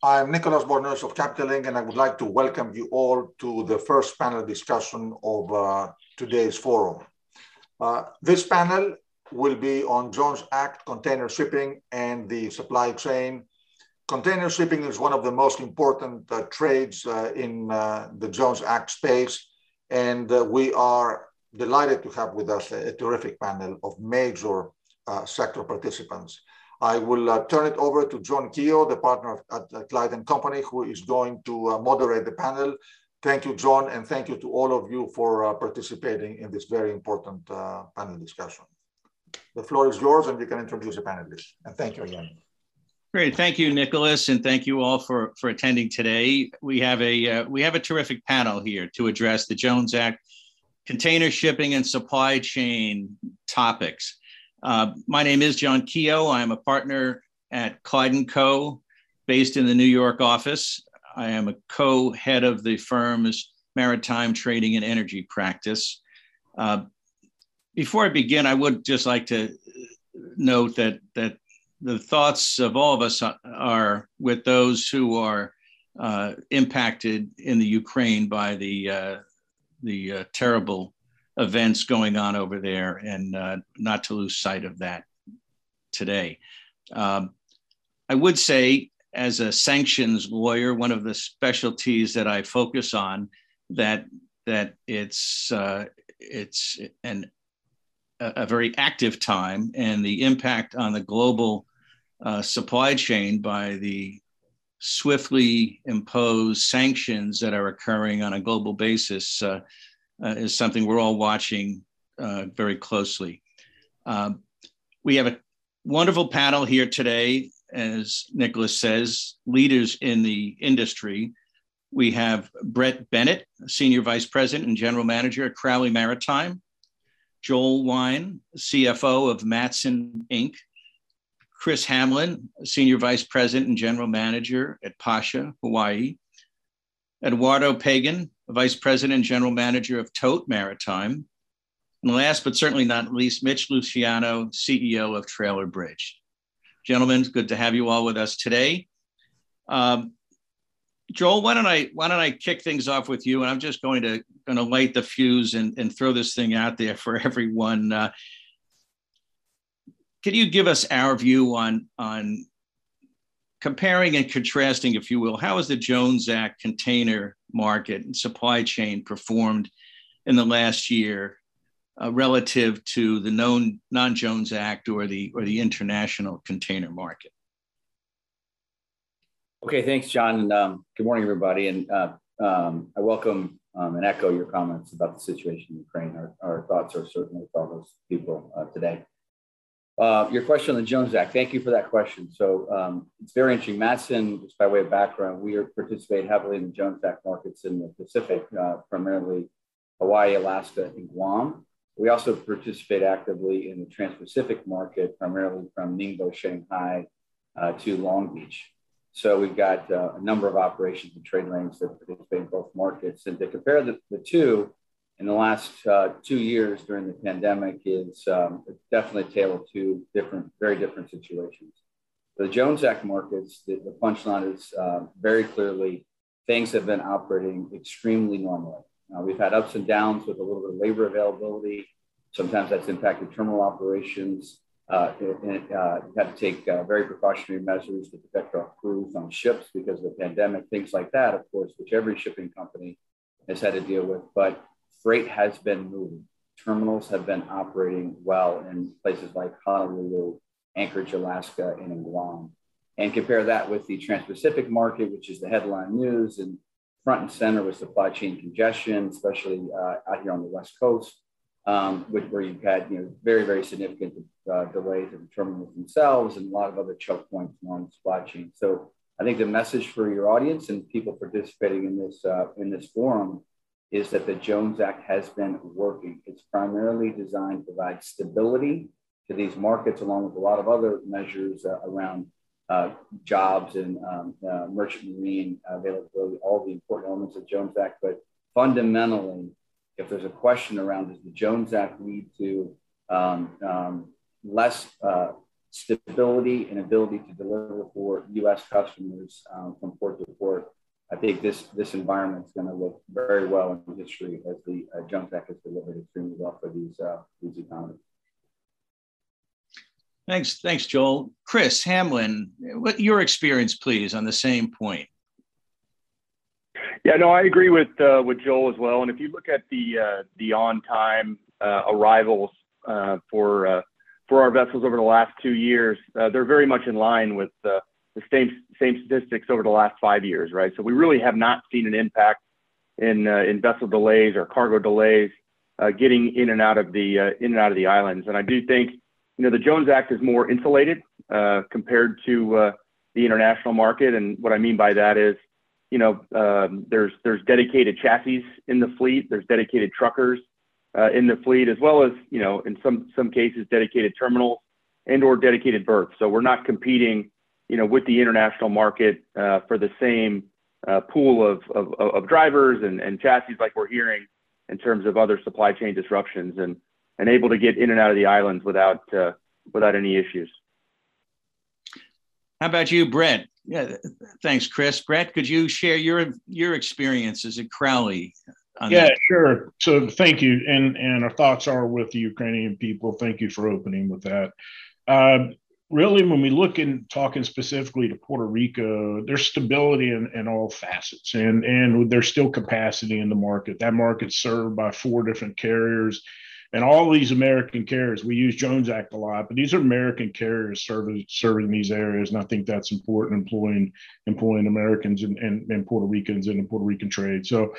I'm Nicholas Bornozis of Capital and I would like to welcome you all to the first panel discussion of uh, today's forum. Uh, this panel will be on Jones Act, container shipping, and the supply chain. Container shipping is one of the most important uh, trades uh, in uh, the Jones Act space, and uh, we are delighted to have with us a, a terrific panel of major sector participants. I will uh, turn it over to John Keogh, the partner at, Clyde & Company, who is going to uh, moderate the panel. Thank you, John, and thank you to all of you for uh, participating in this very important uh, panel discussion. The floor is yours, and you can introduce the panelists. And thank you again. Great, thank you, Nicholas, and thank you all for for attending today. We have a uh, we have a terrific panel here to address the Jones Act, container shipping and supply chain topics. Uh, my name is John Keogh. I'm a partner at Clyde & Co., based in the New York office. I am a co-head of the firm's maritime trading and energy practice. Uh, before I begin, I would just like to note that that the thoughts of all of us are with those who are uh, impacted in the Ukraine by the uh, the uh, terrible events going on over there and uh, not to lose sight of that today. Um, I would say, as a sanctions lawyer, one of the specialties that I focus on that that it's uh, it's an a very active time and the impact on the global uh, supply chain by the swiftly imposed sanctions that are occurring on a global basis uh, uh, is something we're all watching uh, very closely. Um, we have a wonderful panel here today, as Nicholas says, leaders in the industry. We have Brett Bennett, Senior Vice President and General Manager at Crowley Maritime, Joel Wine, CFO of Matson Inc., Chris Hamlin, Senior Vice President and General Manager at Pasha, Hawaii, Eduardo Pagan, Vice President and General Manager of Tote Maritime. And last but certainly not least, Mitch Luciano, CEO of Trailer Bridge. Gentlemen, good to have you all with us today. Um, Joel, why don't I why don't I kick things off with you? And I'm just going to going to light the fuse and, and throw this thing out there for everyone. Uh, can you give us our view on on comparing and contrasting, if you will, how has the Jones Act container market and supply chain performed in the last year uh, relative to the known non-Jones Act or the or the international container market? Okay, thanks, John, and um, good morning, everybody. And uh, um, I welcome um, and echo your comments about the situation in Ukraine. Our, our thoughts are certainly with all those people uh, today. Uh, your question on the Jones Act, thank you for that question. So um, it's very interesting. Matson, just by way of background, we participate heavily in the Jones Act markets in the Pacific, uh, primarily Hawaii, Alaska, and Guam. We also participate actively in the Trans-Pacific market, primarily from Ningbo, Shanghai uh, to Long Beach. So we've got uh, a number of operations and trade lanes that participate in both markets. And to compare the, the two, in the last uh, two years during the pandemic is um, definitely a tale of two different, very different situations. The Jones Act markets, the, the punchline is uh, very clearly things have been operating extremely normally. Uh, we've had ups and downs with a little bit of labor availability. Sometimes that's impacted terminal operations. Uh, and, uh, we've had to take uh, very precautionary measures to protect our crews on ships because of the pandemic, things like that, of course, which every shipping company has had to deal with. But freight has been moving. Terminals have been operating well in places like Honolulu, Anchorage, Alaska, and in Guam. And compare that with the Trans-Pacific market, which is the headline news and front and center with supply chain congestion, especially uh, out here on the West Coast, um, where you've had you know very very significant uh, delays in the terminals themselves and a lot of other choke points along the supply chain. So I think the message for your audience and people participating in this uh, in this forum is that the Jones Act has been working. It's primarily designed to provide stability to these markets, along with a lot of other measures uh, around uh, jobs and um, uh, merchant marine availability, all the important elements of Jones Act. But fundamentally, if there's a question around does the Jones Act lead to um, um, less uh, stability and ability to deliver for U.S. customers um, from port to port, I think this this environment is going to look very well in history as the uh, Jones Act has delivered extremely well for these uh, these economies. Thanks, thanks, Joel. Chris Hamlin, what your experience, please, on the same point? Yeah, no, I agree with uh, with Joel as well. And if you look at the uh, the on time uh, arrivals uh, for uh, for our vessels over the last two years, uh, they're very much in line with the same same statistics over the last five years, right? So we really have not seen an impact in in vessel delays or cargo delays getting in and out of the in and out of the islands. And I do think you know, the Jones Act is more insulated uh, compared to uh, the international market. And what I mean by that is, you know, um, there's there's dedicated chassis in the fleet, there's dedicated truckers uh, in the fleet, as well as you know, in some some cases, dedicated terminals and or dedicated berths. So we're not competing, you know, with the international market uh, for the same uh, pool of, of, of drivers and, and chassis like we're hearing in terms of other supply chain disruptions. And and able to get in and out of the islands without uh, without any issues. How about you, Brett? Yeah, thanks, Chris. Brett, could you share your your experiences at Crowley? yeah, that? sure. So thank you, and and our thoughts are with the Ukrainian people. Thank you for opening with that. Really, when we look and talking specifically to Puerto Rico, there's stability in, in all facets, and and there's still capacity in the market. That market's served by four different carriers and all these American carriers, we use Jones Act a lot, but these are American carriers serving serving these areas, and I think that's important, employing employing Americans and, and, and Puerto Ricans in the Puerto Rican trade. So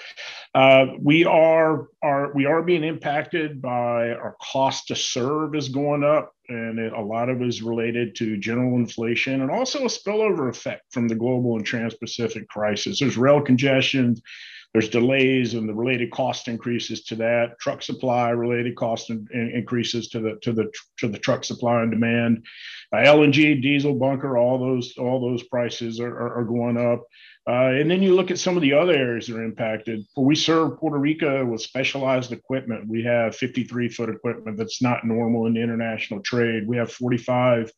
uh, we are are we are being impacted by our cost to serve is going up, and it, a lot of it is related to general inflation and also a spillover effect from the global and trans-Pacific crisis. There's rail congestion there's delays and the related cost increases to that. Truck supply related cost in, in, increases to the to the to the truck supply and demand. Uh, LNG, diesel, bunker, all those all those prices are, are, are going up. Uh, and then you look at some of the other areas that are impacted. We serve Puerto Rico with specialized equipment. We have 53 foot equipment that's not normal in international trade. We have 45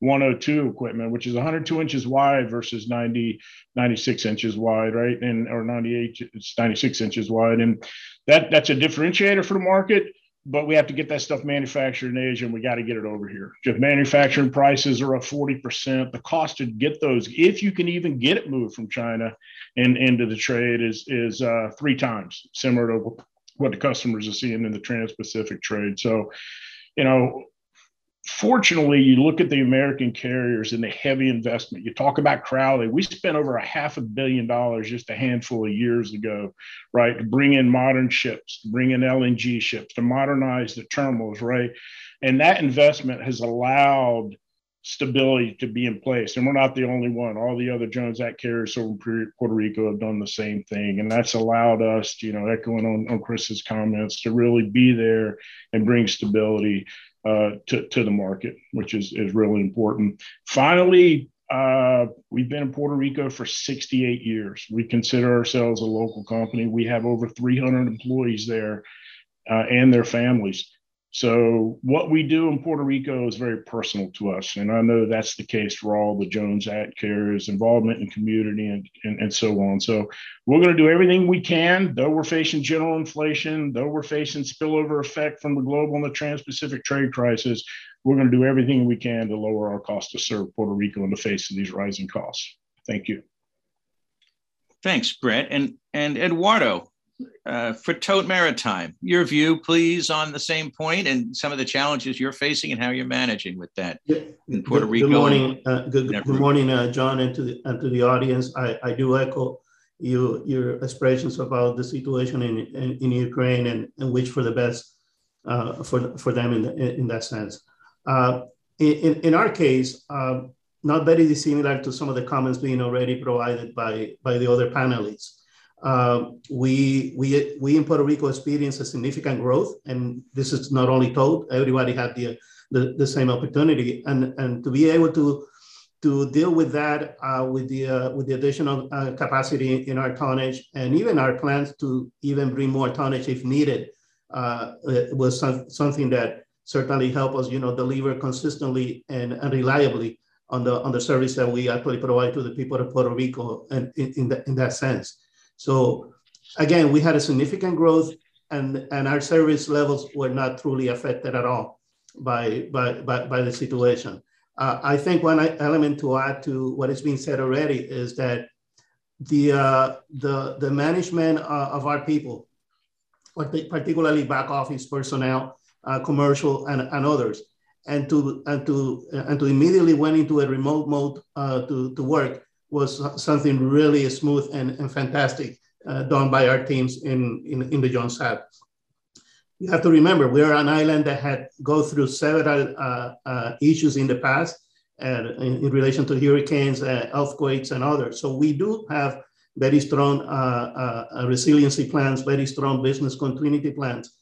102 equipment, which is 102 inches wide versus 90, 96 inches wide, right? And or 98, it's 96 inches wide. And that that's a differentiator for the market, but we have to get that stuff manufactured in Asia and we got to get it over here. Just manufacturing prices are up 40%. The cost to get those, if you can even get it moved from China and into the trade, is is uh, three times similar to what the customers are seeing in the trans-Pacific trade. So, you know, fortunately, you look at the American carriers and the heavy investment. You talk about Crowley. We spent over a half a billion dollars just a handful of years ago, right, to bring in modern ships, to bring in LNG ships, to modernize the terminals, right? And that investment has allowed stability to be in place. And we're not the only one. All the other Jones Act carriers over Puerto Rico have done the same thing. And that's allowed us, you know, echoing on, on Chris's comments, to really be there and bring stability uh, to, to the market, which is, is really important. Finally, uh, we've been in Puerto Rico for 68 years. We consider ourselves a local company. We have over 300 employees there uh, and their families. So what we do in Puerto Rico is very personal to us. And I know that's the case for all the Jones Act carriers, involvement in community and, and, and so on. So we're going to do everything we can, though we're facing general inflation, though we're facing spillover effect from the global and the trans-Pacific trade crisis, we're going to do everything we can to lower our cost to serve Puerto Rico in the face of these rising costs. Thank you. Thanks, Brett. And, and Eduardo, uh, for Tote Maritime, your view, please, on the same point and some of the challenges you're facing and how you're managing with that in Puerto good, Rico. Good morning, uh, good, good, morning, uh, John, and to the and to the audience. I, I do echo you, your expressions about the situation in in, in Ukraine and, and wish for the best uh, for for them in the, in that sense. Uh, in, in our case, uh, not very dissimilar to some of the comments being already provided by by the other panelists. Uh, we, we, we in Puerto Rico experienced a significant growth, and this is not only TOTE, everybody had the, the, the same opportunity. And, and to be able to, to deal with that uh, with, the, uh, with the additional uh, capacity in our tonnage and even our plans to even bring more tonnage if needed uh, was some, something that certainly helped us, you know, deliver consistently and, and reliably on the on the service that we actually provide to the people of Puerto Rico and in, in, the, in that sense. So again, we had a significant growth and, and our service levels were not truly affected at all by, by, by, by the situation. Uh, I think one element to add to what has been said already is that the, uh, the, the management uh, of our people, particularly back office personnel, uh, commercial and, and others, and to, and, to, and to immediately went into a remote mode uh, to, to work was something really smooth and, and fantastic uh, done by our teams in, in, in the Jones Act. You have to remember, we're an island that had go through several uh, uh, issues in the past in, in, relation to hurricanes, uh, earthquakes, and others. So we do have very strong uh, uh, resiliency plans, very strong business continuity plans.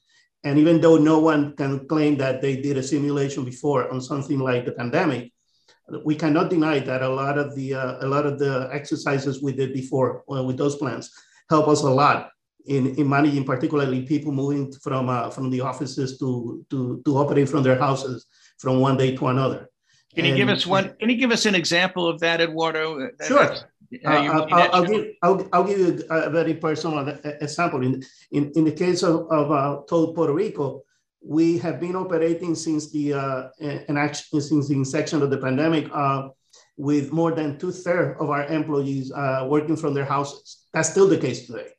And even though no one can claim that they did a simulation before on something like the pandemic, we cannot deny that a lot of the uh, a lot of the exercises we did before uh, with those plans help us a lot in, in managing particularly people moving from uh, from the offices to, to to operate from their houses from one day to another. Can you and, give us one? Can you give us an example of that, Eduardo? Sure. Uh, I'll, I'll, give, I'll, I'll, give you a very personal example. In, in, in the case of, of uh, Puerto Rico, we have been operating since the uh, action, since the inception of the pandemic uh, with more than two thirds of our employees uh, working from their houses. That's still the case today.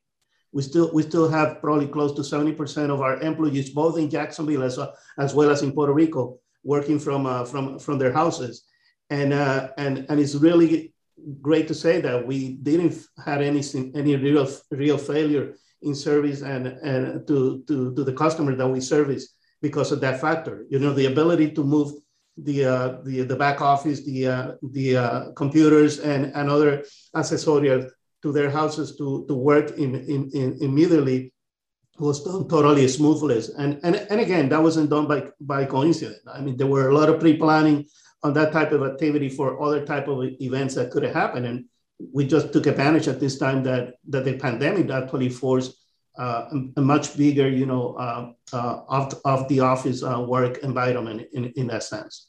We still we still have probably close to 70% of our employees, both in Jacksonville as, well, as well as in Puerto Rico, working from uh, from from their houses. And uh, and and it's really great to say that we didn't have any any real real failure in service and, and to, to, to the customer that we service because of that factor. You know, the ability to move the uh, the, the back office, the uh, the uh, computers and, and other accessories to their houses to, to work in, in, in immediately was totally smoothly. And, and, and again, that wasn't done by, by coincidence. I mean, there were a lot of pre-planning on that type of activity for other type of events that could have happened. And we just took advantage at this time that, that the pandemic actually forced uh, a, much bigger, you know, uh, uh, of, of the office uh, work environment in, in that sense.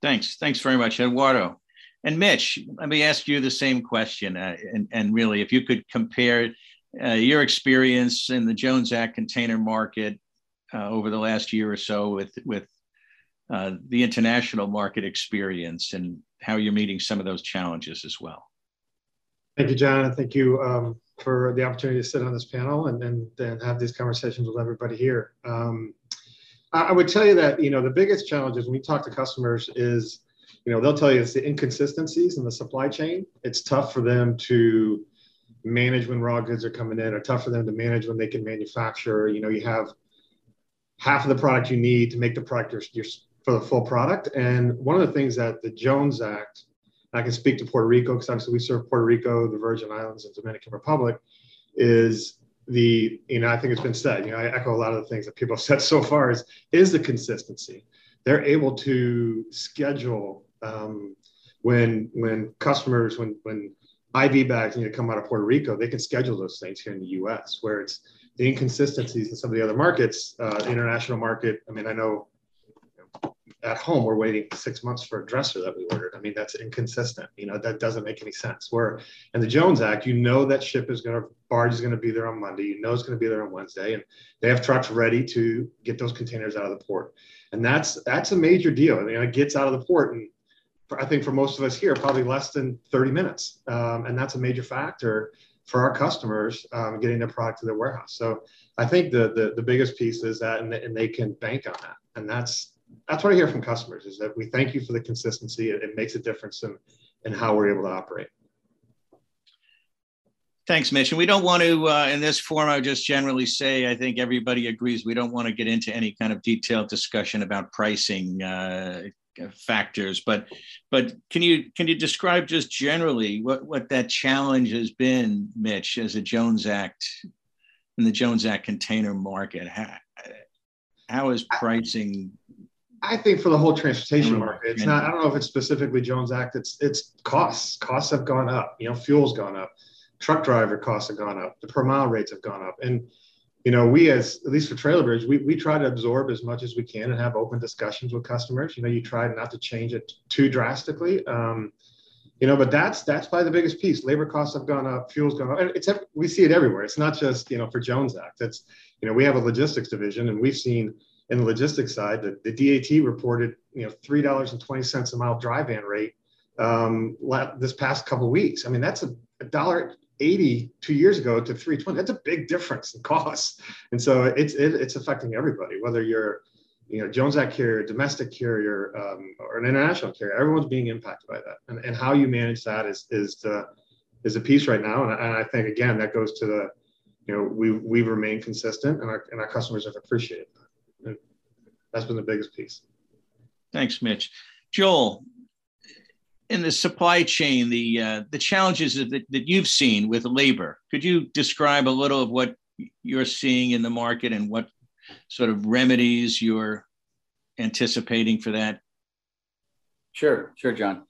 Thanks. Thanks very much, Eduardo. And Mitch, let me ask you the same question. Uh, and, and really, if you could compare uh, your experience in the Jones Act container market over the last year or so with, with the international market experience and how you're meeting some of those challenges as well. Thank you, John, and thank you um, for the opportunity to sit on this panel and then have these conversations with everybody here. Um, I would tell you that you know the biggest challenges when we talk to customers is you know they'll tell you it's the inconsistencies in the supply chain. It's tough for them to manage when raw goods are coming in, or tough for them to manage when they can manufacture. You know, you have half of the product you need to make the product your, your, for the full product. And one of the things that the Jones Act I can speak to Puerto Rico because obviously we serve Puerto Rico, the Virgin Islands, and Dominican Republic. Is the you know I think it's been said. You know I echo a lot of the things that people have said so far. Is is the consistency? They're able to schedule um, when when customers when when IV bags need to come out of Puerto Rico, they can schedule those things here in the U.S. Where it's the inconsistencies in some of the other markets, uh, international market. I mean, I know at home we're waiting six months for a dresser that we ordered. I mean, that's inconsistent. You know, that doesn't make any sense. Where in the Jones Act, you know that ship is going to barge is going to be there on Monday. You know it's going to be there on Wednesday, and they have trucks ready to get those containers out of the port. And that's that's a major deal. I mean, it gets out of the port, and I think for most of us here, probably less than 30 minutes, um, and that's a major factor for our customers um, getting their product to their warehouse. So I think the, the the biggest piece is that, and, and they can bank on that, and that's that's what I hear from customers is that we thank you for the consistency. It, it makes a difference in, in how we're able to operate. Thanks, Mitch. And we don't want to, uh, in this forum, I would just generally say, I think everybody agrees we don't want to get into any kind of detailed discussion about pricing uh, factors. But, but can you can you describe just generally what what that challenge has been, Mitch, as a Jones Act in the Jones Act container market? How, how is pricing I think for the whole transportation market, it's not. I don't know if it's specifically Jones Act. It's it's costs. Costs have gone up. You know, fuel's gone up. Truck driver costs have gone up. The per mile rates have gone up. And you know, we as at least for Trailer Bridge, we, we try to absorb as much as we can and have open discussions with customers. You know, you try not to change it too drastically. Um, you know, but that's that's probably the biggest piece. Labor costs have gone up, fuel's gone up. And it's we see it everywhere. It's not just you know for Jones Act. It's you know we have a logistics division, and we've seen in the logistics side that the DAT reported you know three dollars and twenty cents a mile dry van rate um, this past couple weeks. I mean that's a dollar 80 two years ago to 320 that's a big difference in costs and so it's it, it's affecting everybody whether you're you know jones act carrier domestic carrier um, or an international carrier everyone's being impacted by that. And, and how you manage that is is the is a piece right now. And, and i think again that goes to the you know we we've remained consistent and our, and our customers have appreciated that that's been the biggest piece thanks mitch joel in the supply chain, the uh, the challenges that, that you've seen with labor. Could you describe a little of what you're seeing in the market and what sort of remedies you're anticipating for that? Sure, sure, John.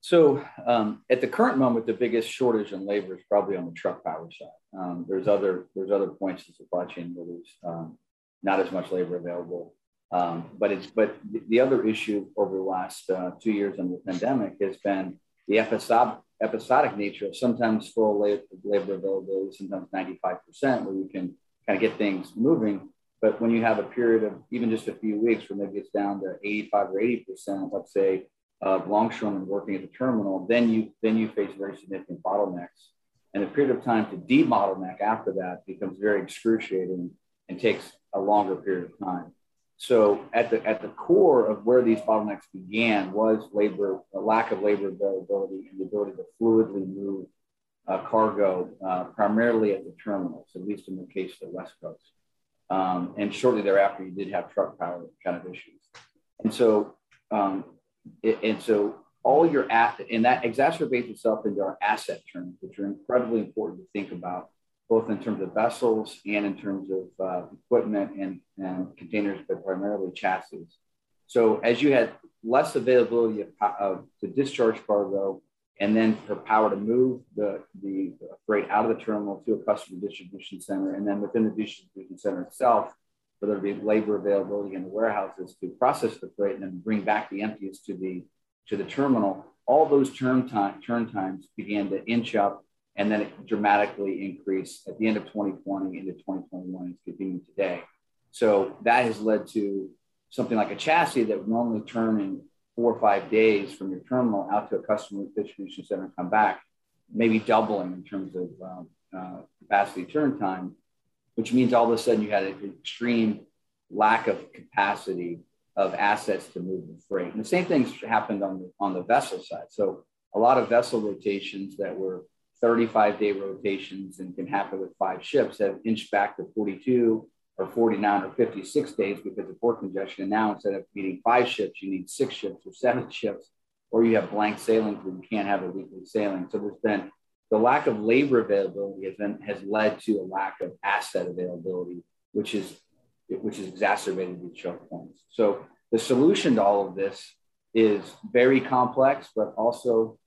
So um, at the current moment, the biggest shortage in labor is probably on the truck power side. Um, there's other there's other points in the supply chain where there's um, not as much labor available. Um, but it's but the other issue over the last uh, two years under the pandemic has been the episodic episodic nature of sometimes full labor, labor availability, sometimes 95%, where you can kind of get things moving. But when you have a period of even just a few weeks where maybe it's down to 85 or 80%, let's say, of longshoremen working at the terminal, then you then you face very significant bottlenecks. And the period of time to debottleneck after that becomes very excruciating and takes a longer period of time. So at the at the core of where these bottlenecks began was labor, a lack of labor availability and the ability to fluidly move uh, cargo, uh, primarily at the terminals, at least in the case of the West Coast. Um, and shortly thereafter, you did have truck power kind of issues. And so, um, it, and so all your at and that exacerbates itself into our asset terms, which are incredibly important to think about both in terms of vessels and in terms of uh, equipment and, and containers, but primarily chassis. So as you had less availability of, of to discharge cargo and then for power to move the, the freight out of the terminal to a customer distribution center, and then within the distribution center itself, for there to be labor availability in the warehouses to process the freight and then bring back the empties to the to the terminal, all those turn time turn times began to inch up and then it dramatically increased at the end of 2020 into 2021 and it's continuing today. So that has led to something like a chassis that would normally turn in four or five days from your terminal out to a customer distribution center and come back, maybe doubling in terms of um, uh, capacity turn time, which means all of a sudden you had an extreme lack of capacity of assets to move the freight. And the same things happened on the, on the vessel side. So a lot of vessel rotations that were 35 day rotations and can happen with five ships have inched back to 42 or 49 or 56 days because of port congestion. And now instead of needing five ships, you need six ships or seven ships, or you have blank sailing where you can't have a weekly sailing. So there's been the lack of labor availability has, been, has led to a lack of asset availability, which is which is exacerbated these choke points. So the solution to all of this is very complex, but also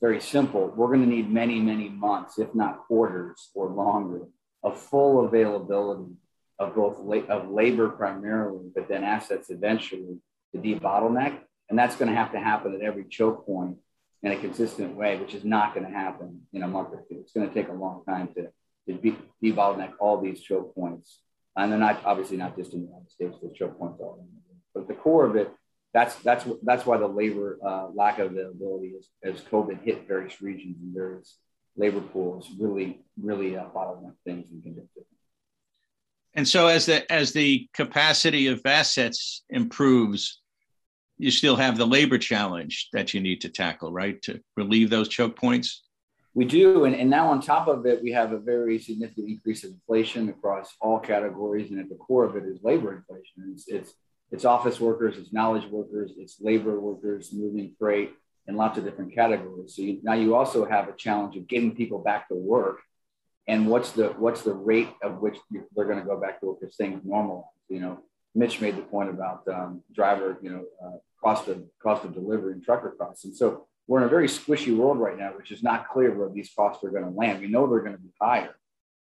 very simple. We're going to need many, many months, if not quarters or longer, of full availability of both la- of labor primarily, but then assets eventually to debottleneck. And that's going to have to happen at every choke point in a consistent way, which is not going to happen in a month or two. It's going to take a long time to, to debottleneck all these choke points. And they're not obviously not just in the United States, those choke points are. But the core of it that's that's that's why the labor uh, lack of availability is as COVID hit various regions and various labor pools really really uh, bottleneck things and can And so as the as the capacity of assets improves, you still have the labor challenge that you need to tackle, right? To relieve those choke points. We do, and, and now on top of it, we have a very significant increase in inflation across all categories, and at the core of it is labor inflation. It's, it's it's office workers, it's knowledge workers, it's labor workers moving freight in lots of different categories. So you, now you also have a challenge of getting people back to work, and what's the what's the rate of which they're going to go back to work as things normalize. You know, Mitch made the point about um, driver, you know, uh, cost of cost of delivery and trucker costs, and so we're in a very squishy world right now, which is not clear where these costs are going to land. We know they're going to be higher,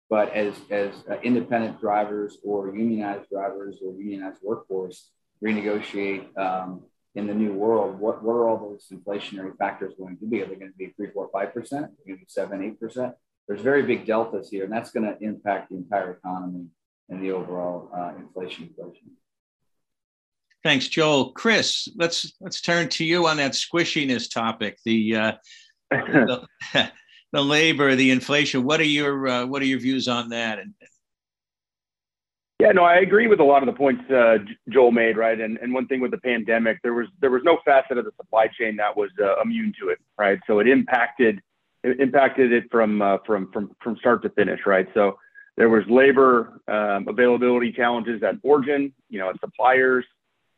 but as as uh, independent drivers or unionized drivers or unionized workforce renegotiate um, in the new world, what, what are all those inflationary factors going to be? Are they going to be three, four, five percent? Are they going to be seven, eight percent? There's very big deltas here, and that's going to impact the entire economy and the overall uh, inflation equation. Thanks, Joel. Chris, let's let's turn to you on that squishiness topic. The uh, the, the, labor, the inflation. What are your uh, what are your views on that? And yeah, no, I agree with a lot of the points uh, Joel made. Right, and and one thing with the pandemic, there was there was no facet of the supply chain that was uh, immune to it. Right, so it impacted it impacted it from uh, from from from start to finish. Right, so there was labor um, availability challenges at origin, you know, at suppliers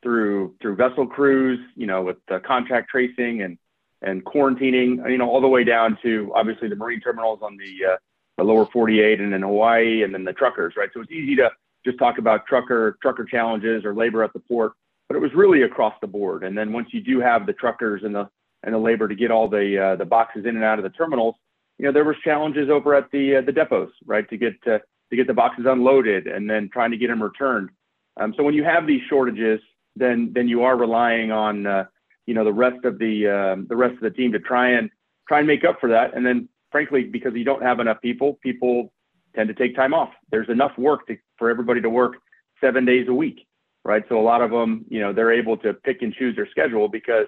through through vessel crews, you know, with the contact tracing and and quarantining, you know, all the way down to obviously the marine terminals on the uh, the lower 48 and in Hawaii, and then the truckers, right? So it's easy to just talk about trucker trucker challenges or labor at the port, but it was really across the board. And then once you do have the truckers and the and the labor to get all the uh, the boxes in and out of the terminals, you know, there was challenges over at the uh, the depots, right, to get to, to get the boxes unloaded and then trying to get them returned. Um, so when you have these shortages, then then you are relying on uh, you know the rest of the uh, the rest of the team to try and try and make up for that. And then frankly, because you don't have enough people, people tend to take time off. There's enough work to, for everybody to work seven days a week, right? So a lot of them, you know, they're able to pick and choose their schedule because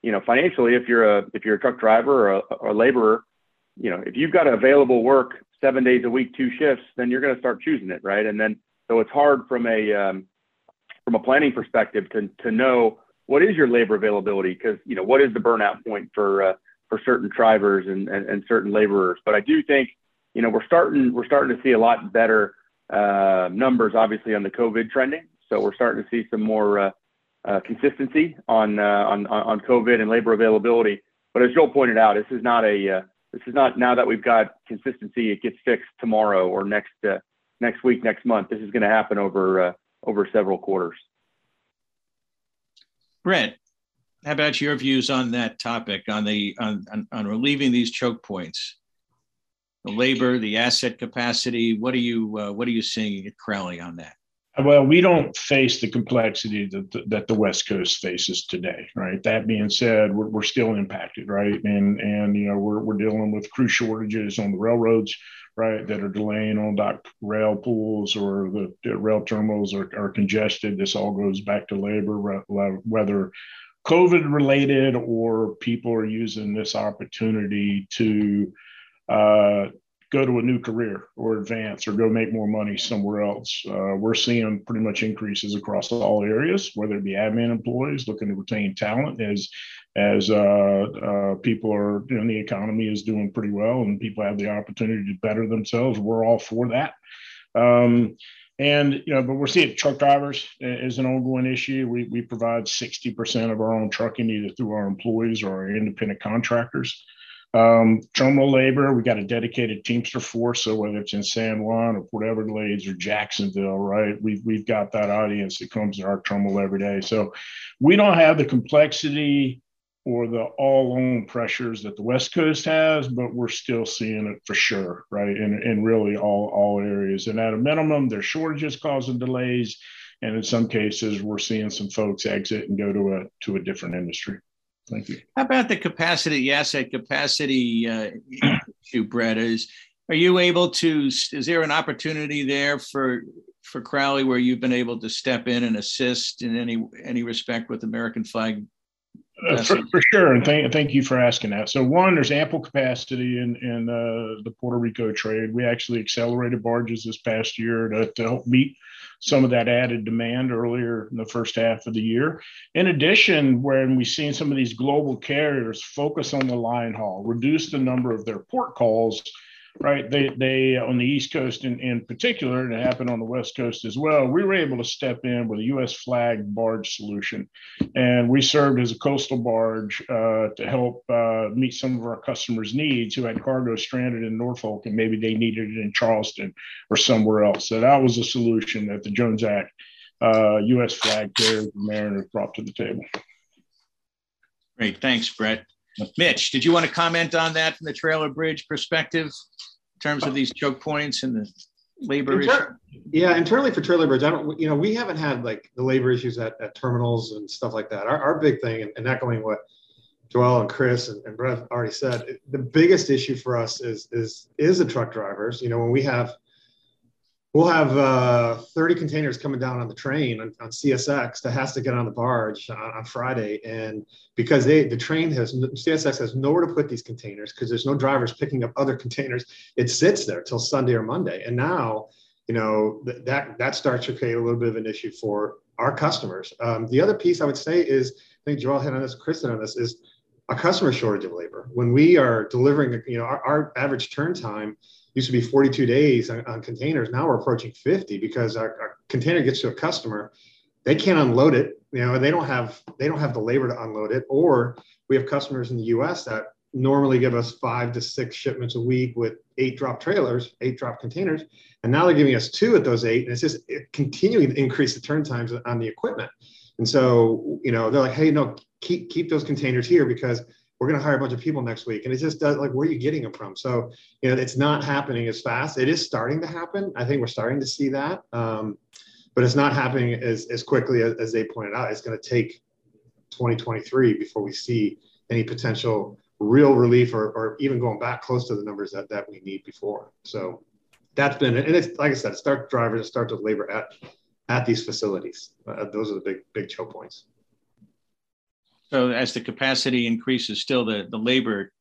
you know financially, if you're a if you're a truck driver or a, or a laborer, you know, if you've got available work seven days a week, two shifts, then you're going to start choosing it, right? And then so it's hard from a um, from a planning perspective to, to know what is your labor availability? Because you know what is the burnout point for uh, for certain drivers and, and, and certain laborers? But i do think you know we're starting we're starting to see a lot better uh, numbers obviously on the covid trending. So we're starting to see some more uh, uh, consistency on, uh, on on covid and labor availability. But as joel pointed out this is not a uh, this is not now that we've got consistency it gets fixed tomorrow or next uh, next week next month. This is going to happen over over several quarters. Brett, how about your views on that topic, on the on, on, on relieving these choke points? The labor, the asset capacity. What are you uh, what are you seeing at Crowley on that? Well, we don't face the complexity that the, that the West Coast faces today, right? That being said, we're, we're still impacted, right? And and you know we're, we're dealing with crew shortages on the railroads right, that are delaying on dock rail pools or the, the rail terminals are, are congested. This all goes back to labor, whether COVID related or people are using this opportunity to uh, go to a new career or advance or go make more money somewhere else. Uh, we're seeing pretty much increases across all areas, whether it be admin employees looking to retain talent as as uh, uh, people are, you know, the economy is doing pretty well and people have the opportunity to better themselves. We're all for that. Um, and, you know, but we're seeing truck drivers as an ongoing issue. We, we provide 60% of our own trucking either through our employees or our independent contractors. Um, terminal labor, we got a dedicated Teamster force. So whether it's in San Juan or Port Everglades or Jacksonville, right, we've, we've got that audience that comes to our terminal every day. So we don't have the complexity or the all on pressures that the West Coast has, but we're still seeing it for sure, right? In, in really all, all areas. And at a minimum, there's shortages causing delays. And in some cases, we're seeing some folks exit and go to a to a different industry. Thank you. How about the capacity, the asset capacity uh, issue, Brett? Is are you able to? Is there an opportunity there for for Crowley where you've been able to step in and assist in any any respect with American flag uh, for, for, sure, and thank thank you for asking that. So, one, there's ample capacity in in uh, the Puerto Rico trade. We actually accelerated barges this past year to, to help meet some of that added demand earlier in the first half of the year. In addition, when we've seen some of these global carriers focus on the line haul, reduce the number of their port calls right? They they on the East Coast in, in particular, and it happened on the West Coast as well. We were able to step in with a U.S. flag barge solution, and we served as a coastal barge uh, to help uh, meet some of our customers' needs who had cargo stranded in Norfolk and maybe they needed it in Charleston or somewhere else. So that was a solution that the Jones Act uh, U.S. flag carriers and mariners brought to the table. Great, thanks, Brett. Mitch, did you want to comment on that from the trailer bridge perspective? In terms of these choke points and the labor Inter- issue? Yeah, internally for trailer bridge, I don't, you know, we haven't had like the labor issues at, at terminals and stuff like that. Our, our big thing, and, and echoing what Joel and Chris and, and Brett already said, the biggest issue for us is is is the truck drivers. You know, when we have we'll have uh, 30 containers coming down on the train on, on, CSX that has to get on the barge on, on, Friday. And because they the train has CSX has nowhere to put these containers because there's no drivers picking up other containers. It sits there till Sunday or Monday. And now, you know, th- that that starts to create a little bit of an issue for our customers. Um, the other piece I would say is, I think Joel hit on this, hit on this, is a customer shortage of labor. When we are delivering, you know, our, our average turn time used to be 42 days on, on containers. Now we're approaching 50 because our, our, container gets to a customer, they can't unload it. You know, they don't have they don't have the labor to unload it. Or we have customers in the U.S. that normally give us five to six shipments a week with eight drop trailers, eight drop containers, and now they're giving us two at those eight, and it's just continuing to increase the turn times on the equipment. And so, you know, they're like, hey, no, keep keep those containers here because we're going to hire a bunch of people next week. And it just does like, where are you getting them from? So, you know, it's not happening as fast. It is starting to happen. I think we're starting to see that. Um, but it's not happening as, as quickly as, as they pointed out. It's going to take 2023 before we see any potential real relief or, or even going back close to the numbers that, that we need before. So that's been, and it's like I said, start drivers, start with labor at, at these facilities. Uh, those are the big, big choke points. So as the capacity increases, still the, the labor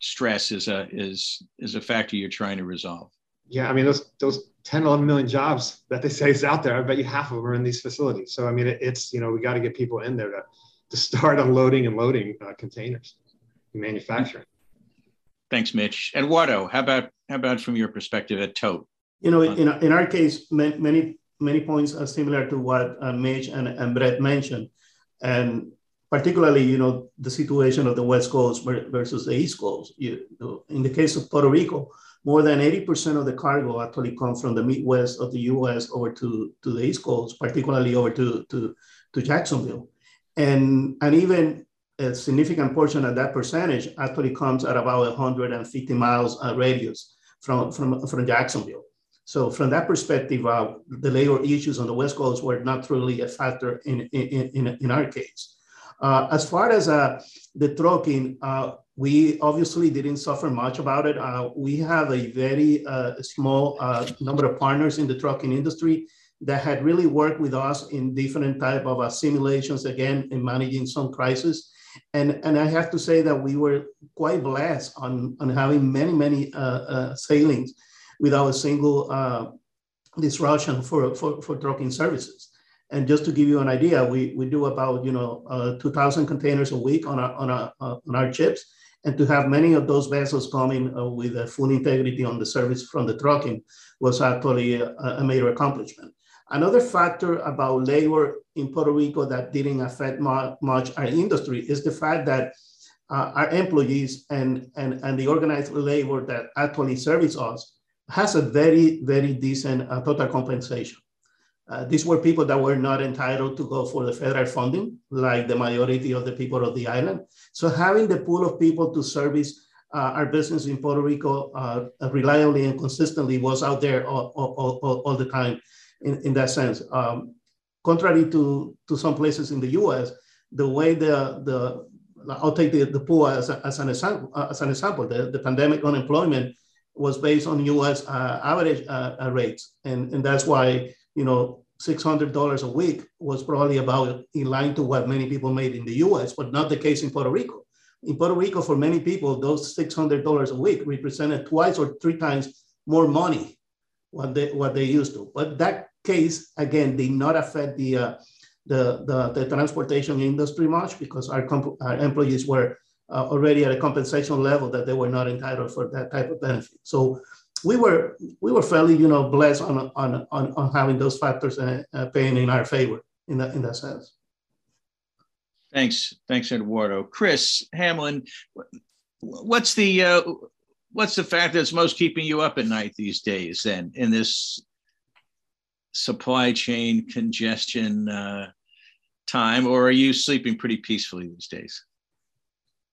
stress is a is is a factor you're trying to resolve. Yeah, I mean those those 10, 11 million jobs that they say is out there. I bet you half of them are in these facilities. So I mean it, it's you know we got to get people in there to to start unloading and loading uh, containers, manufacturing. Thanks, Mitch. Eduardo, how about how about from your perspective at Tote? You know, in, in our case, many many points are similar to what uh, Mitch and, and Brett mentioned, and particularly, you know, the situation of the West Coast versus the East Coast. You, in the case of Puerto Rico, more than 80% of the cargo actually comes from the Midwest of the US over to, to the East Coast, particularly over to, to, to Jacksonville. And, and even a significant portion of that percentage actually comes at about 150 miles uh, radius from, from, from Jacksonville. So from that perspective, uh, the labor issues on the West Coast were not really a factor in, in, in, in our case. Uh, as far as uh, the trucking, uh, we obviously didn't suffer much about it. Uh, we have a very uh, small number of partners in the trucking industry that had really worked with us in different type of simulations, again, in managing some crisis. And, and I have to say that we were quite blessed on, on having many, many sailings without a single disruption for, for, for trucking services. And just to give you an idea, we, we do about you know uh, 2,000 containers a week on our on our uh, on our chips, and to have many of those vessels coming uh, with a full integrity on the service from the trucking was actually a, a, major accomplishment. Another factor about labor in Puerto Rico that didn't affect much our industry is the fact that uh, our employees and, and, and the organized labor that actually service us has a very, very decent uh, total compensation. Uh, these were people that were not entitled to go for the federal funding, like the majority of the people of the island. So having the pool of people to service uh, our business in Puerto Rico uh, reliably and consistently was out there all, all, all, all the time in, in that sense. Um, contrary to, to some places in the US, the way the, the I'll take the, the pool as, a, as, an example, uh, as an example, the, the pandemic unemployment was based on US uh, average uh, rates. And, and that's why you know, $600 a week was probably about in line to what many people made in the US, but not the case in Puerto Rico. In Puerto Rico, for many people, those $600 a week represented twice or three times more money what they, what they used to. But that case, again, did not affect the, uh, the, the, the, transportation industry much because our, our employees were uh, already at a compensation level that they were not entitled for that type of benefit. So we were we were fairly you know blessed on on on, on having those factors uh, uh, paying in our favor in that in that sense. Thanks, thanks, Eduardo. Chris Hamlin, what's the uh, what's the factor that's most keeping you up at night these days? Then in this supply chain congestion uh, time, or are you sleeping pretty peacefully these days?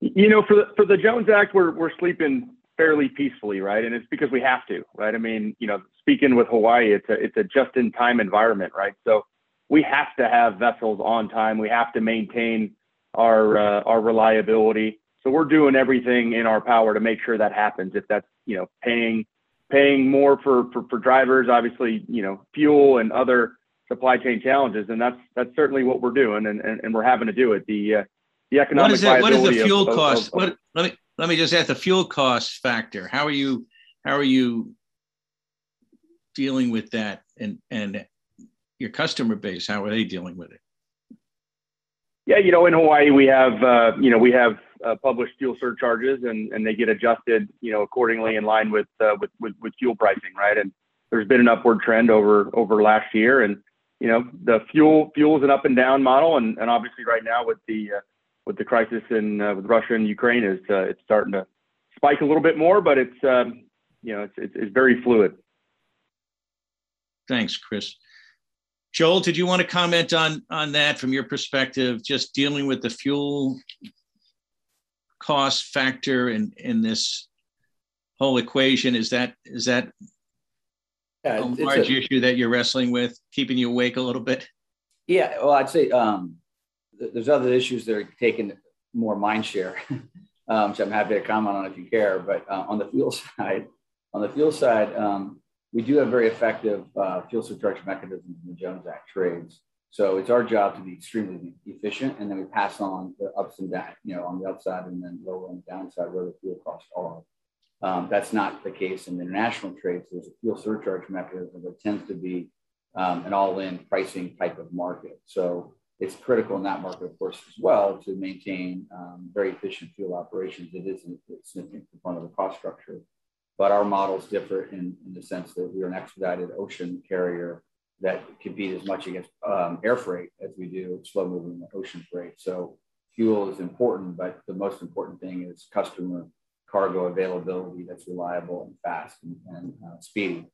You know, for the for the Jones Act, we're we're sleeping fairly peacefully, right? And it's because we have to, right? I mean, you know, speaking with Hawaii, it's a it's a just in time environment, right? So we have to have vessels on time. We have to maintain our uh, our reliability. So we're doing everything in our power to make sure that happens. If that's you know paying paying more for for, for drivers, obviously you know fuel and other supply chain challenges, and that's that's certainly what we're doing, and and, and we're having to do it. The uh, the economic what is it, what is the fuel of, cost? Of, of, what let me let me just add the fuel cost factor. How are you how are you dealing with that and and your customer base? How are they dealing with it? Yeah, you know, in Hawaii we have uh, you know we have uh, published fuel surcharges and, and they get adjusted you know accordingly in line with, uh, with, with with fuel pricing, right? And there's been an upward trend over over last year, and you know the fuel fuel is an up and down model, and, and obviously right now with the uh, with the crisis in uh, with Russia and Ukraine is uh, it's starting to spike a little bit more, but it's um, you know it's, it's, it's very fluid. Thanks, Chris. Joel, did you want to comment on on that from your perspective, just dealing with the fuel cost factor in in this whole equation? Is that is that yeah, a large a, issue that you're wrestling with, keeping you awake a little bit? Yeah, well, I'd say um, there's other issues that are taking more mind share, um, which I'm happy to comment on if you care. But uh, on the fuel side, on the fuel side, um, we do have very effective uh, fuel surcharge mechanisms in the Jones Act trades. So it's our job to be extremely efficient, and then we pass on the ups and downs, you know, on the upside and then lower on the downside where the fuel costs are. Um, that's not the case in international trades. There's a fuel surcharge mechanism that tends to be um, an all-in pricing type of market. So it's critical in that market, of course, as well to maintain um, very efficient fuel operations. It is a significant component of the cost structure. But our models differ in, in the sense that we are an expedited ocean carrier that compete as much against um, air freight as we do slow moving ocean freight. So fuel is important, but the most important thing is customer cargo availability that's reliable and fast and, and uh, speedy.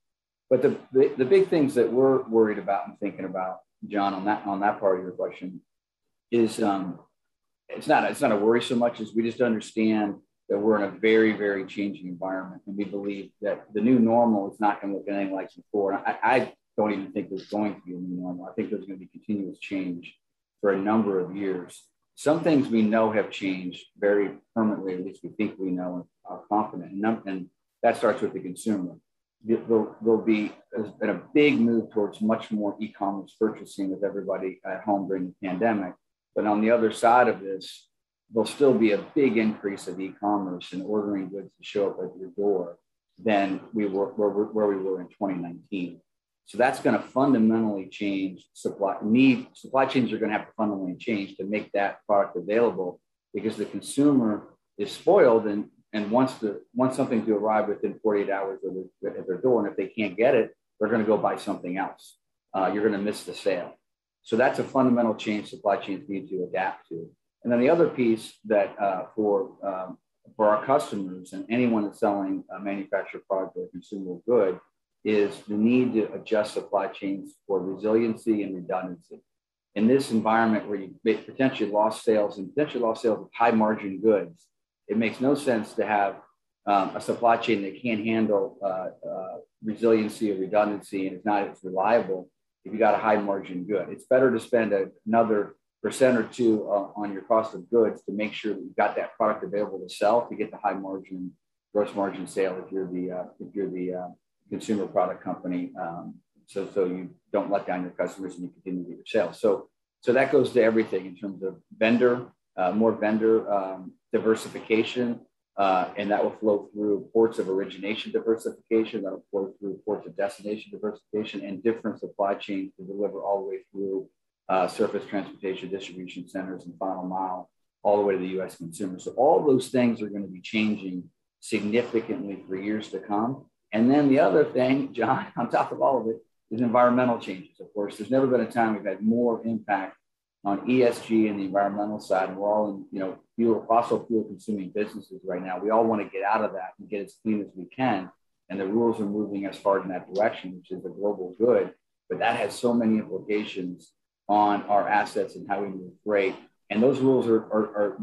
But the, the, the big things that we're worried about and thinking about John, on that on that part of your question, is um, it's not it's not a worry so much as we just understand that we're in a very very changing environment, and we believe that the new normal is not going to look anything like before. I, I don't even think there's going to be a new normal. I think there's going to be continuous change for a number of years. Some things we know have changed very permanently, at least we think we know and are confident, and, that starts with the consumer there'll, there'll be there's been a big move towards much more e-commerce purchasing with everybody at home during the pandemic. But on the other side of this, there'll still be a big increase of e-commerce and ordering goods to show up at your door than we were where, where we were in 2019. So that's going to fundamentally change supply need. Supply chains are going to have to fundamentally change to make that product available because the consumer is spoiled and and once the once something to arrive within 48 hours of at their door, and if they can't get it, they're going to go buy something else. Uh, you're going to miss the sale. So that's a fundamental change supply chains need to adapt to. And then the other piece that uh, for um, for our customers and anyone that's selling a manufactured product or consumer good is the need to adjust supply chains for resiliency and redundancy. In this environment where you potentially lost sales and potentially lost sales of high margin goods, it makes no sense to have um, a supply chain that can't handle uh, uh, resiliency or redundancy and it's not as reliable if you got a high margin good. It's better to spend a, another percent or two uh, on your cost of goods to make sure that you've got that product available to sell to get the high margin gross margin sale if you're the uh, if you're the uh, consumer product company. Um, so so you don't let down your customers and you continue to get your sales. So so that goes to everything in terms of vendor, uh, more vendor um, diversification, uh, and that will flow through ports of origination diversification, that will flow through ports of destination diversification, and different supply chains to deliver all the way through uh, surface transportation, distribution centers, and final mile, all the way to the US consumer. So, all those things are going to be changing significantly for years to come. And then the other thing, John, on top of all of it, is environmental changes. Of course, there's never been a time we've had more impact on ESG and the environmental side. And we're all in, you know, fuel, fossil fuel consuming businesses right now. We all want to get out of that and get as clean as we can. And the rules are moving us far in that direction, which is a global good. But that has so many implications on our assets and how we move freight And those rules are, are, are,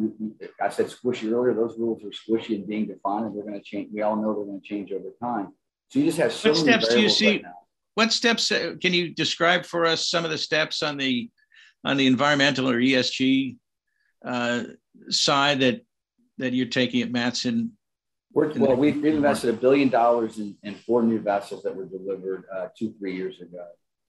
I said squishy earlier, those rules are squishy and being defined, and they're going to change. We all know they're going to change over time. So you just have so what steps do you see? Right what steps uh, can you describe for us? Some of the steps on the on the environmental or ESG uh, side that that you're taking at Matson? We're, well, we've, invested a billion dollars in, in four new vessels that were delivered uh, two three years ago.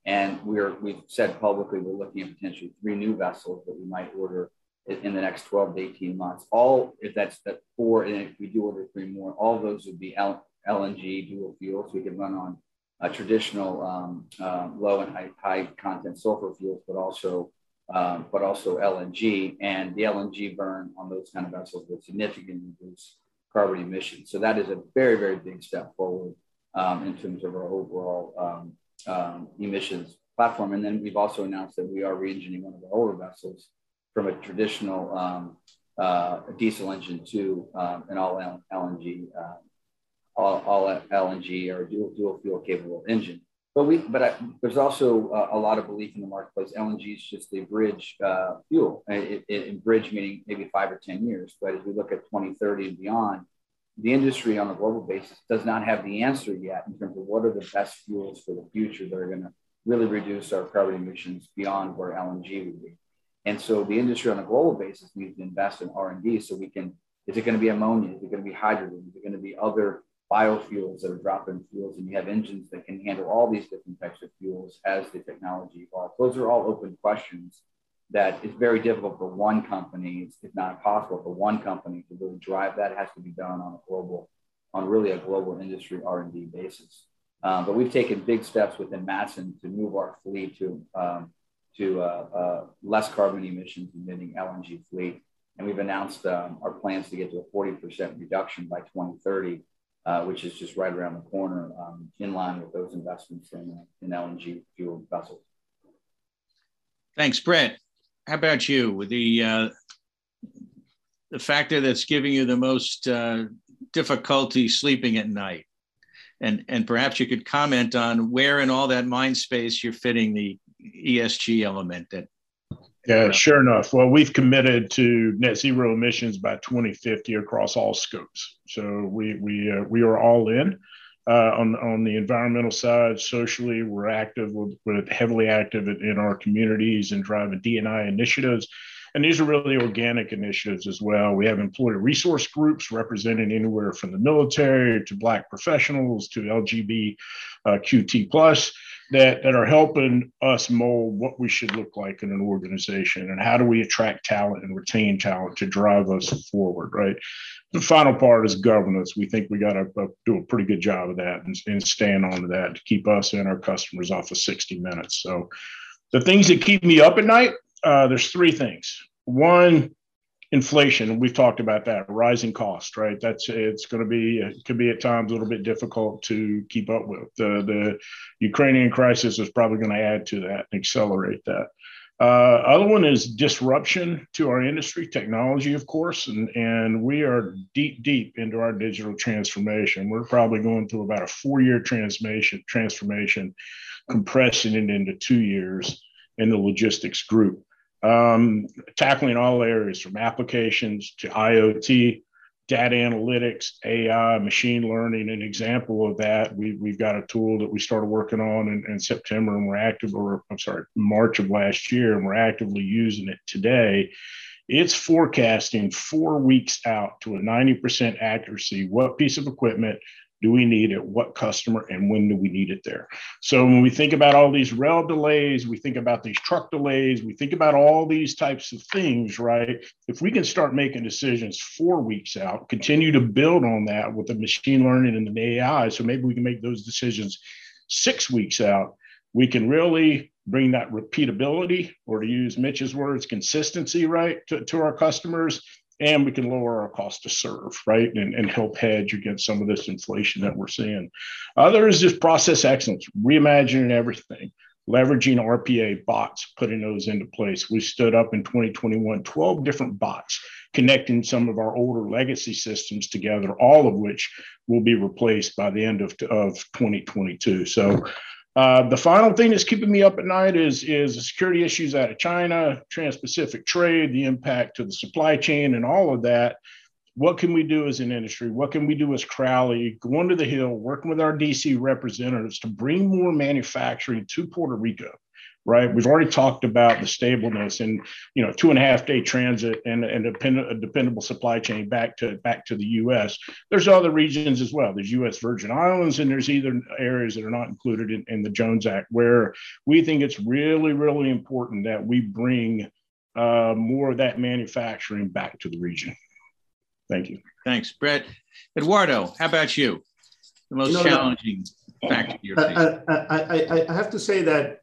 And we're, we've said publicly we're looking at potentially three new vessels that we might order in the next 12 to 18 months. All, if that's that four, and if we do order three more, all those would be L, LNG dual fuels. we can run on a traditional um, uh, low and high, high content sulfur fuels, but also um, but also LNG. And the LNG burn on those kind of vessels would significantly reduce carbon emissions. So that is a very very big step forward um, in terms of our overall um, um, emissions platform. And then we've also announced that we are re-engineering one of our older vessels from a traditional um, uh, diesel engine to um, an all LNG, uh, all, all, LNG or dual, dual fuel capable engine. But we, but I, there's also a, a, lot of belief in the marketplace. LNG is just a bridge uh, fuel, it, it, bridge meaning maybe five or ten years. But as we look at 2030 and beyond, the industry on a global basis does not have the answer yet in terms of what are the best fuels for the future that are going to really reduce our carbon emissions beyond where LNG would be. And so the industry on a global basis needs to invest in R&D so we can, is it going to be ammonia? Is it going to be hydrogen? Is it going to be other biofuels that are drop-in fuels? And you have engines that can handle all these different types of fuels as the technology evolves. Those are all open questions that it's very difficult for one company, if not impossible for one company to really drive that. Has to be done on a global, on really a global industry R&D basis. Um, but we've taken big steps within Matson to move our fleet to um, to uh, uh, less carbon emissions emitting LNG fleet, and we've announced um, our plans to get to a 40% reduction by 2030, uh, which is just right around the corner, um, in line with those investments in, in LNG fueled vessels. Thanks, Brett how about you with the uh, the factor that's giving you the most uh, difficulty sleeping at night? And, and perhaps you could comment on where in all that mind space you're fitting the ESG element that yeah, sure enough. Well, we've committed to net zero emissions by 2050 across all scopes. So we we uh, we are all in uh, on on the environmental side. Socially, we're active. We're, we're heavily active in, in, our communities and driving DNI initiatives. And these are really organic initiatives as well. We have employee resource groups representing anywhere from the military to Black professionals to LGBTQT plus that, that are helping us mold what we should look like in an organization and how do we attract talent and retain talent to drive us forward, right? The final part is governance. We think we got to uh, do a pretty good job of that and, and stand on to that to keep us and our customers off of 60 minutes. So the things that keep me up at night, uh, there's three things. One, inflation. We've talked about that. Rising cost right? That's it's going to be it could be at times a little bit difficult to keep up with. The the ukrainian crisis is probably going to add to that and accelerate that. Uh, other one is disruption to our industry technology of course and and we are deep deep into our digital transformation. We're probably going through about a four year transformation transformation compressing it into two years in the logistics group um, tackling all areas from applications to IoT, data analytics, AI, machine learning. An example of that, we, we've got a tool that we started working on in, in September and we're active, or I'm sorry, March of last year, and we're actively using it today. It's forecasting four weeks out to a 90% accuracy what piece of equipment do we need it? What customer and when do we need it there? So when we think about all these rail delays, we think about these truck delays, we think about all these types of things, right? If we can start making decisions four weeks out, continue to build on that with the machine learning and the AI, so maybe we can make those decisions six weeks out, we can really bring that repeatability, or to use Mitch's words, consistency, right, to, to our customers and we can lower our cost to serve, right? And, and help hedge against some of this inflation that we're seeing. Other is just process excellence, reimagining everything, leveraging RPA bots, putting those into place. We stood up in 2021 12 different bots connecting some of our older legacy systems together, all of which will be replaced by the end of, of 2022. So Uh, the final thing that's keeping me up at night is is the security issues out of China, trans-Pacific trade, the impact to the supply chain, and all of that. What can we do as an industry? What can we do as Crowley? Going to the Hill, working with our DC representatives to bring more manufacturing to Puerto Rico right? We've already talked about the stableness and you know two and a half day transit and, and a, depend, a dependable supply chain back to back to the U.S. There's other regions as well. There's U.S. Virgin Islands and there's either areas that are not included in, in the Jones Act where we think it's really really important that we bring uh, more of that manufacturing back to the region. Thank you. Thanks, Brett. Eduardo, how about you? The most you know, challenging factor. I, I, I, I have to say that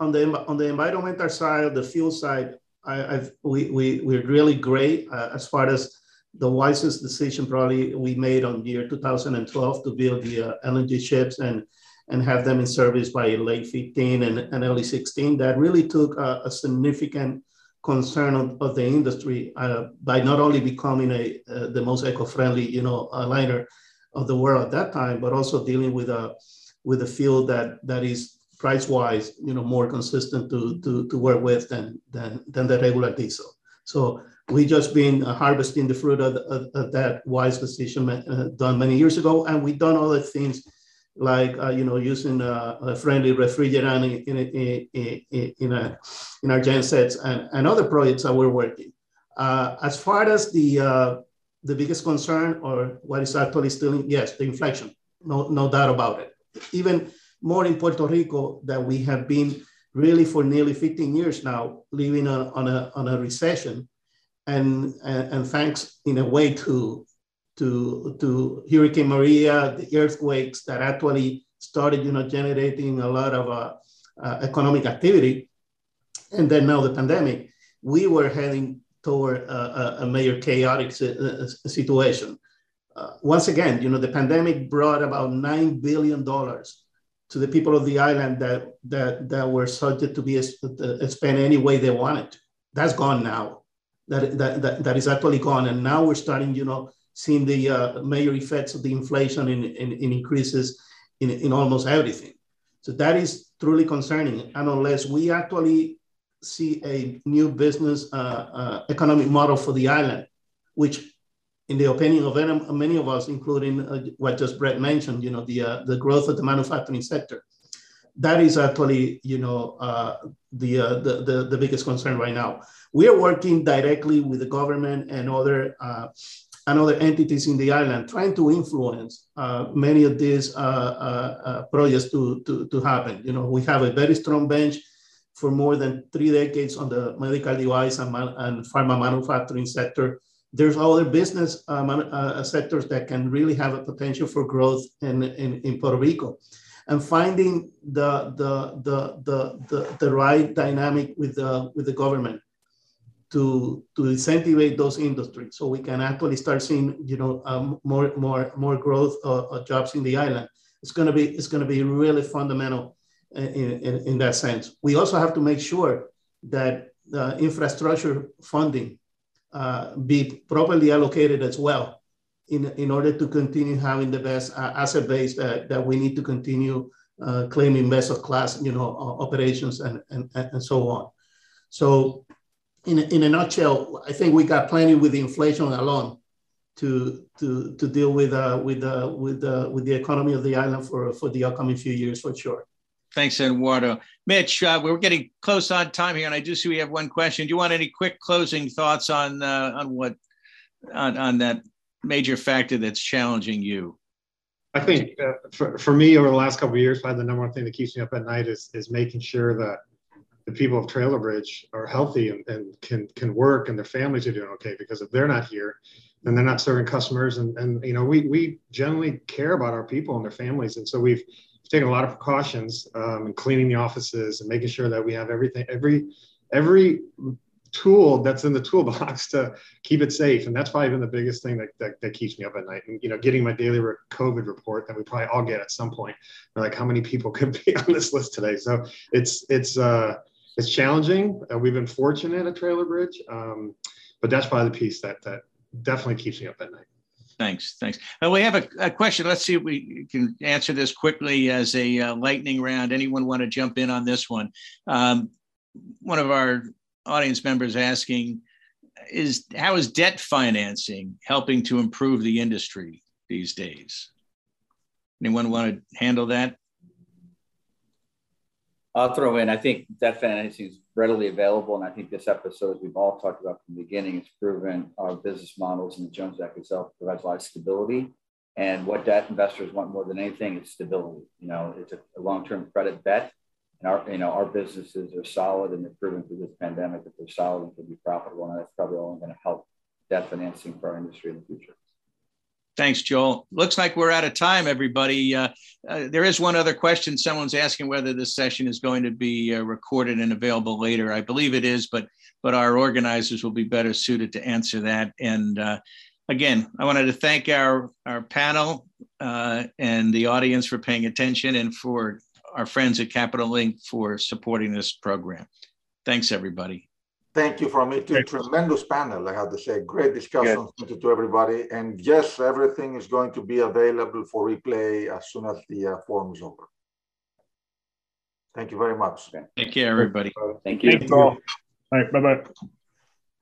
on the on the environmental side, the fuel side, I, I've, we we we're really great uh, as far as the wisest decision probably we made on year 2012 to build the uh, LNG ships and and have them in service by late 15 and, and early 16. That really took a, a significant concern of, of the industry uh, by not only becoming a uh, the most eco-friendly you know liner of the world at that time, but also dealing with a with a fuel that that is price wise, you know, more consistent to, to, to work with than, than, than the regular diesel. So we just been uh, harvesting the fruit of, of, of that wise decision uh, done many years ago. And we've done other things like, uh, you know, using uh, a friendly refrigerant in, in, in, in, a, in our gensets and, and other projects that we're working. As far as the, the biggest concern or what is actually still, yes, the inflation, no, no doubt about it. Even more in Puerto Rico that we have been really for nearly 15 years now living on, on, a, on a recession. And, and, and thanks in a way to, to, to Hurricane Maria, the earthquakes that actually started you know, generating a lot of uh, uh, economic activity. And then now the pandemic, we were heading toward a, a major chaotic situation. Uh, once again, you know, the pandemic brought about $9 billion to the people of the island that that that were subject to be spent any way they wanted. That's gone now. That, that, that, that is actually gone. And now we're starting, you know, seeing the uh, major effects of the inflation in, in, in, increases in, in almost everything. So that is truly concerning. And unless we actually see a new business uh, uh, economic model for the island, which in the opinion of many of us, including uh, what just Brett mentioned, you know, the, uh, the growth of the manufacturing sector. That is actually, you know, uh, the, uh, the, the, the, biggest concern right now. We are working directly with the government and other, uh, and other entities in the island, trying to influence uh, many of these projects to, to, to happen. You know, we have a very strong bench for more than three decades on the medical device and, and pharma manufacturing sector there's other business um, uh, sectors that can really have a potential for growth in, in, in Puerto Rico. And finding the, the, the, the, the, the right dynamic with the, with the government to, to incentivize those industries so we can actually start seeing you know um, more more more growth of, of, jobs in the island it's going to be it's going to be really fundamental in, in, in, that sense we also have to make sure that the infrastructure funding uh, be properly allocated as well in, in order to continue having the best uh, asset base that, that we need to continue uh, claiming best of class, you know, operations and, and, and so on. So in, in a nutshell, I think we got plenty with inflation alone to, to, to deal with, uh, with, uh, with, uh, with the economy of the island for, for the upcoming few years for sure. Thanks, Eduardo. Mitch, uh, we're getting close on time here, and I do see we have one question. Do you want any quick closing thoughts on uh, on what on, on that major factor that's challenging you? I think uh, for, for me over the last couple of years, probably the number one thing that keeps me up at night is is making sure that the people of Trailer Bridge are healthy and, and can can work and their families are doing okay. Because if they're not here, then they're not serving customers. And and you know we we generally care about our people and their families, and so we've taking a lot of precautions um, and cleaning the offices and making sure that we have everything, every every tool that's in the toolbox to keep it safe. And that's probably been the biggest thing that, that, that keeps me up at night. And, you know, getting my daily COVID report that we probably all get at some point. like, how many people could be on this list today? So it's, it's, uh, it's challenging. Uh, we've been fortunate at Trailer Bridge. Um, but that's probably the piece that, that definitely keeps me up at night. Thanks. Thanks. Uh, we have a, a, question. Let's see if we can answer this quickly as a uh, lightning round. Anyone want to jump in on this one? Um, one of our audience members asking is how is debt financing helping to improve the industry these days? Anyone want to handle that? I'll throw in. I think debt financing is readily available, and I think this episode as we've all talked about from the beginning. has proven our business models and the Jones Act itself provides a lot of stability. And what debt investors want more than anything is stability. You know, it's a, a long-term credit bet, and our you know our businesses are solid, and they've proven through this pandemic that they're solid and can be profitable, and that's probably only going to help debt financing for our industry in the future. Thanks, Joel. Looks like we're out of time, everybody. Uh, uh, there is one other question. Someone's asking whether this session is going to be uh, recorded and available later. I believe it is, but but our organizers will be better suited to answer that. And uh, again, I wanted to thank our our panel uh, and the audience for paying attention, and for our friends at Capital Link for supporting this program. Thanks, everybody. Thank you from me to tremendous panel, I have to say. Great discussion. Yes. Thank you to everybody. And yes, everything is going to be available for replay as soon as the uh, forum is over. Thank you very much. Take care, everybody. Thank you. Thank you. All right, bye-bye.